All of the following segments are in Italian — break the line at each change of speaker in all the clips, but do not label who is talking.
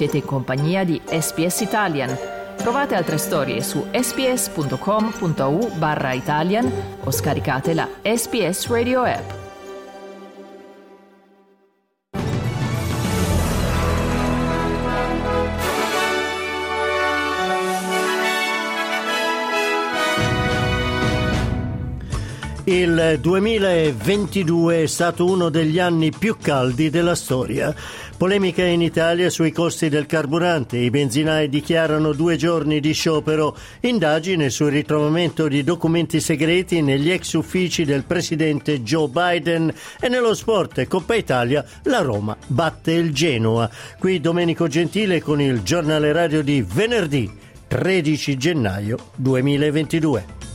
Siete in compagnia di SPS Italian. Trovate altre storie su sps.com.au barra Italian o scaricate la SPS Radio app.
Il 2022 è stato uno degli anni più caldi della storia. Polemica in Italia sui costi del carburante. I benzinai dichiarano due giorni di sciopero. Indagine sul ritrovamento di documenti segreti negli ex uffici del presidente Joe Biden. E nello sport, Coppa Italia, la Roma batte il Genoa. Qui Domenico Gentile con il giornale radio di venerdì 13 gennaio 2022.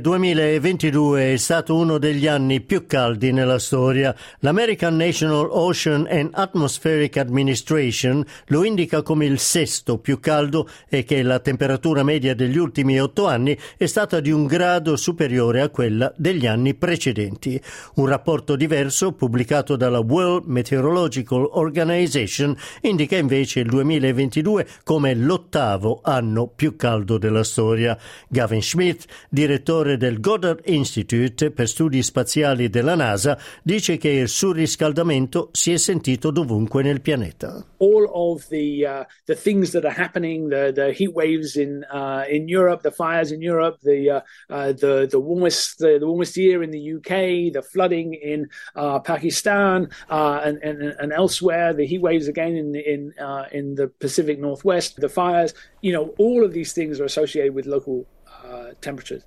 Il 2022 è stato uno degli anni più caldi nella storia. L'American National Ocean and Atmospheric Administration lo indica come il sesto più caldo e che la temperatura media degli ultimi otto anni è stata di un grado superiore a quella degli anni precedenti. Un rapporto diverso pubblicato dalla World Meteorological Organization indica invece il 2022 come l'ottavo anno più caldo della storia. Gavin Schmidt direttore del Goddard Institute per studi spaziali della NASA, dice che il surriscaldamento si è sentito dovunque nel pianeta.
All of the uh, the things that are happening, the the heat waves in uh, in Europe, the fires in Europe, the uh, uh the the warmest the, the, warmest year in the UK, the flooding in uh, Pakistan uh, and, and and elsewhere, the heat waves again in in in the Pacific Northwest, the fires. You know, all of these things are associated with local uh, temperatures.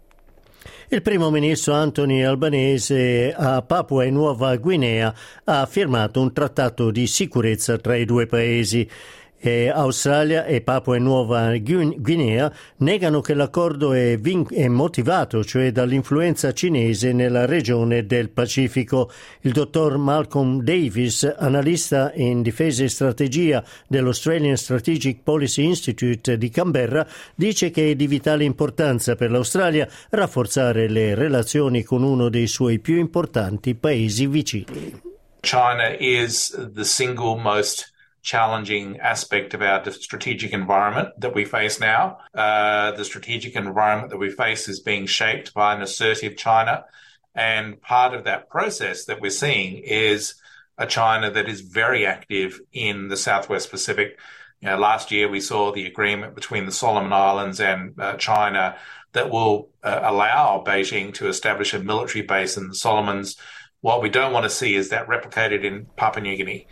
Il primo ministro Anthony Albanese a Papua e Nuova Guinea ha firmato un trattato di sicurezza tra i due paesi e Australia e Papua Nuova Guinea negano che l'accordo è, vin- è, motivato, cioè dall'influenza cinese nella regione del Pacifico. Il dottor Malcolm Davis, analista in difesa e strategia dell'Australian Strategic Policy Institute di Canberra, dice che è di vitale importanza per l'Australia rafforzare le relazioni con uno dei suoi più importanti paesi vicini.
China is the single most challenging aspect of our strategic environment that we face now. Uh, the strategic environment that we face is being shaped by an assertive China. And part of that process that we're seeing is a China that is very active in the Southwest Pacific. You know, last year we saw the agreement between the Solomon Islands and uh, China that will uh, allow Beijing to establish a military base in the Solomons. What we don't want to see is that replicated in Papua New Guinea.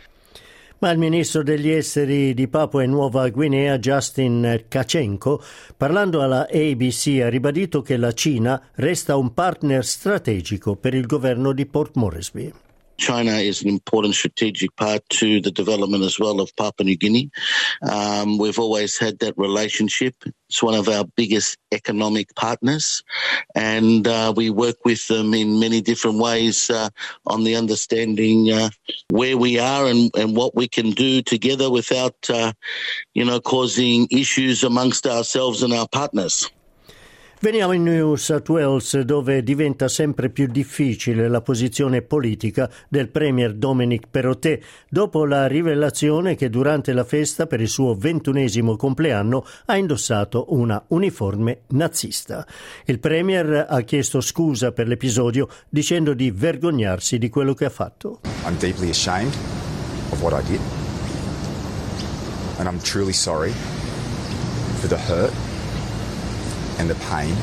Ma il ministro degli esteri di Papua e Nuova Guinea, Justin Kachenko, parlando alla ABC, ha ribadito che la Cina resta un partner strategico per il governo di Port Moresby.
China is an important strategic part to the development as well of Papua New Guinea. Um, we've always had that relationship. It's one of our biggest economic partners, and uh, we work with them in many different ways uh, on the understanding uh, where we are and, and what we can do together without, uh, you know, causing issues amongst ourselves and our partners.
Veniamo in New South Wales dove diventa sempre più difficile la posizione politica del Premier Dominic Perrottet dopo la rivelazione che durante la festa per il suo ventunesimo compleanno ha indossato una uniforme nazista. Il Premier ha chiesto scusa per l'episodio dicendo di vergognarsi di quello che ha fatto.
I'm deeply ashamed of what I did and I'm truly sorry for the hurt and the pain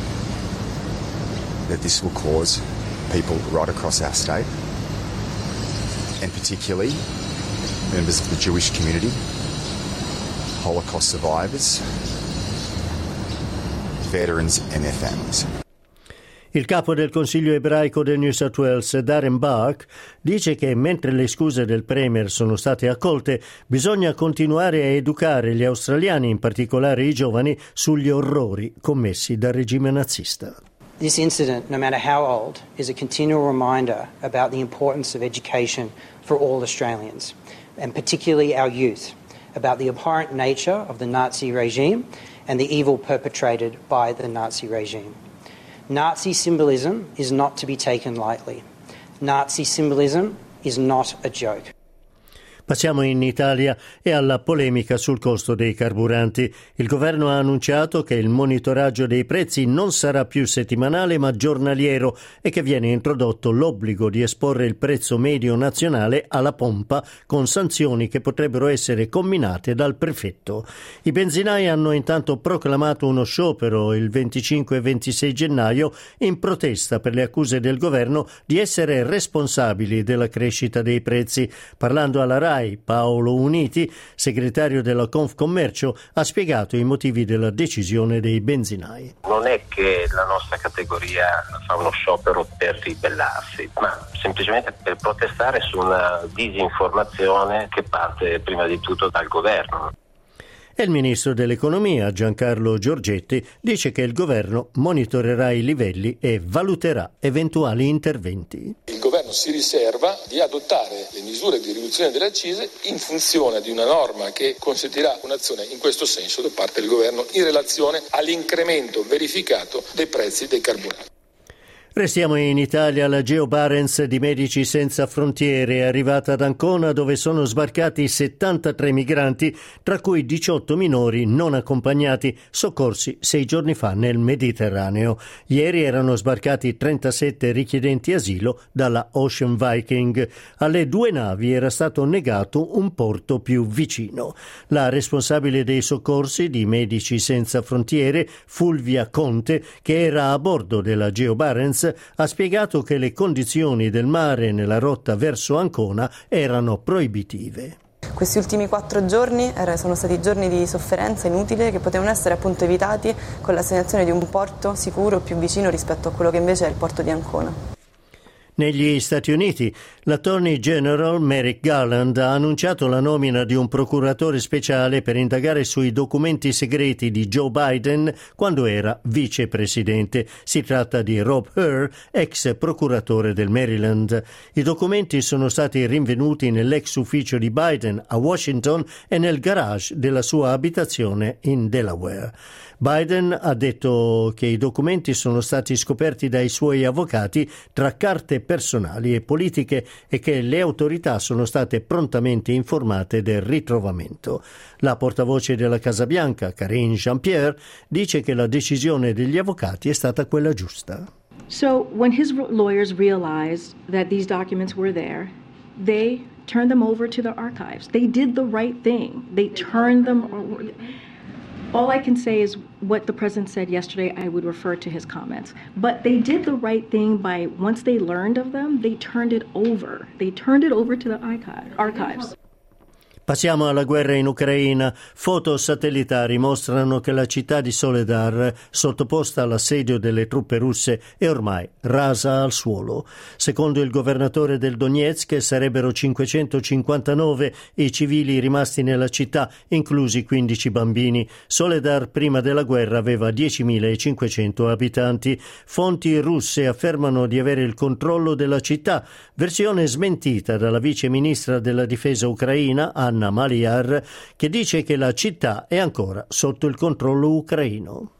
that this will cause people right across our state, and particularly members of the Jewish community, Holocaust survivors, veterans, and their families.
Il capo del Consiglio ebraico del New South Wales, Darren Bark, dice che mentre le scuse del Premier sono state accolte, bisogna continuare a educare gli australiani, in particolare i giovani, sugli orrori commessi dal regime nazista.
This incident, no matter how old, is a continual reminder about the importance of education for all Australians, and particularly our youth, about the abhorrent nature of the Nazi regime and the evil perpetrated by the Nazi regime. Nazi symbolism is not to be taken lightly. Nazi symbolism is not a joke.
Passiamo in Italia e alla polemica sul costo dei carburanti. Il governo ha annunciato che il monitoraggio dei prezzi non sarà più settimanale ma giornaliero e che viene introdotto l'obbligo di esporre il prezzo medio nazionale alla pompa con sanzioni che potrebbero essere comminate dal prefetto. I benzinai hanno intanto proclamato uno sciopero il 25 e 26 gennaio in protesta per le accuse del governo di essere responsabili della crescita dei prezzi. Parlando alla RAI RAI Paolo Uniti, segretario della Confcommercio, ha spiegato i motivi della decisione dei benzinai.
Non è che la nostra categoria fa uno sciopero per ribellarsi, ma semplicemente per protestare su una disinformazione che parte prima di tutto dal governo
e il ministro dell'economia Giancarlo Giorgetti dice che il governo monitorerà i livelli e valuterà eventuali interventi.
Il governo si riserva di adottare le misure di riduzione delle accise in funzione di una norma che consentirà un'azione in questo senso da parte del governo in relazione all'incremento verificato dei prezzi dei carburanti.
Restiamo in Italia. La Geo Barents di Medici Senza Frontiere arrivata ad Ancona dove sono sbarcati 73 migranti, tra cui 18 minori non accompagnati, soccorsi sei giorni fa nel Mediterraneo. Ieri erano sbarcati 37 richiedenti asilo dalla Ocean Viking. Alle due navi era stato negato un porto più vicino. La responsabile dei soccorsi di Medici Senza Frontiere, Fulvia Conte, che era a bordo della Geo Barents, ha spiegato che le condizioni del mare nella rotta verso Ancona erano proibitive.
Questi ultimi quattro giorni sono stati giorni di sofferenza inutile che potevano essere appunto evitati con l'assegnazione di un porto sicuro più vicino rispetto a quello che invece è il porto di Ancona.
Negli Stati Uniti, l'Attorney General Merrick Garland ha annunciato la nomina di un procuratore speciale per indagare sui documenti segreti di Joe Biden quando era vicepresidente. Si tratta di Rob Hur, ex procuratore del Maryland. I documenti sono stati rinvenuti nell'ex ufficio di Biden a Washington e nel garage della sua abitazione in Delaware. Biden ha detto che i documenti sono stati scoperti dai suoi avvocati tra carte personali e politiche e che le autorità sono state prontamente informate del ritrovamento. La portavoce della Casa Bianca, Karine Jean-Pierre, dice che la decisione degli avvocati è stata quella giusta.
So, when his lawyers realized that these documents were there, they turned them over to the archives. They did the right thing. They turned them over. All I can say is what the president said yesterday, I would refer to his comments. But they did the right thing by, once they learned of them, they turned it over. They turned it over to the archives.
Passiamo alla guerra in Ucraina. Foto satellitari mostrano che la città di Soledar, sottoposta all'assedio delle truppe russe, è ormai rasa al suolo. Secondo il governatore del Donetsk sarebbero 559 i civili rimasti nella città, inclusi 15 bambini. Soledar prima della guerra aveva 10.500 abitanti. Fonti russe affermano di avere il controllo della città, versione smentita dalla vice ministra della difesa ucraina Anna Anna Maliar, che dice che la città è ancora sotto il controllo ucraino.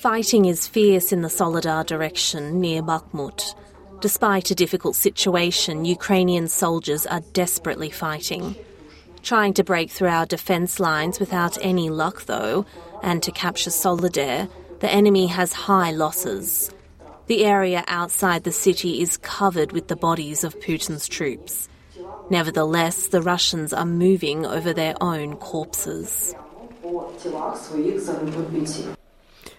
Fighting is fierce in the Soledar direction near Bakhmut. Despite a difficult situation, Ukrainian soldiers are desperately fighting. Trying to break through our defence lines without any luck, though, and to capture Soledar, the enemy has high losses. The area outside the city is covered with the bodies of Putin's troops. Nevertheless, the Russians are moving over their own corpses.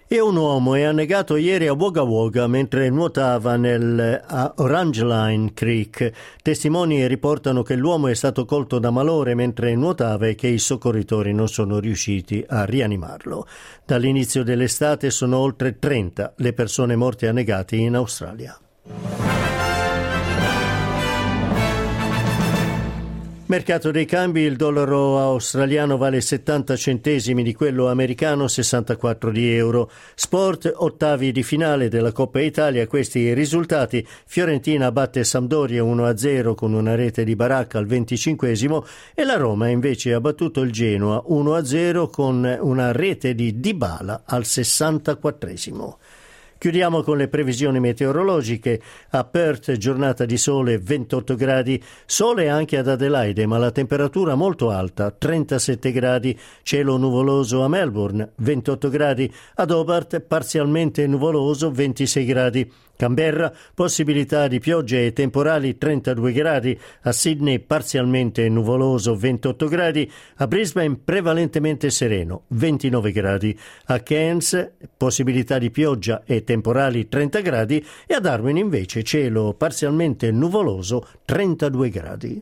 E un uomo è annegato ieri a Wogga Wogga mentre nuotava nel Orange Line Creek. Testimoni riportano che l'uomo è stato colto da malore mentre nuotava e che i soccorritori non sono riusciti a rianimarlo. Dall'inizio dell'estate sono oltre 30 le persone morte annegate in Australia. Mercato dei cambi, il dollaro australiano vale 70 centesimi di quello americano, 64 di euro. Sport, ottavi di finale della Coppa Italia, questi i risultati. Fiorentina batte Sampdoria 1-0 con una rete di Baracca al 25 e la Roma invece ha battuto il Genoa 1-0 con una rete di Dybala al 64 Chiudiamo con le previsioni meteorologiche. A Perth giornata di sole 28 gradi, sole anche ad Adelaide, ma la temperatura molto alta 37 gradi, cielo nuvoloso a Melbourne 28 gradi, ad Hobart parzialmente nuvoloso 26 gradi. Canberra, possibilità di piogge e temporali 32 gradi, a Sydney parzialmente nuvoloso 28 gradi, a Brisbane prevalentemente sereno 29 gradi, a Cairns possibilità di pioggia e temporali 30 gradi e a Darwin invece cielo parzialmente nuvoloso 32 gradi.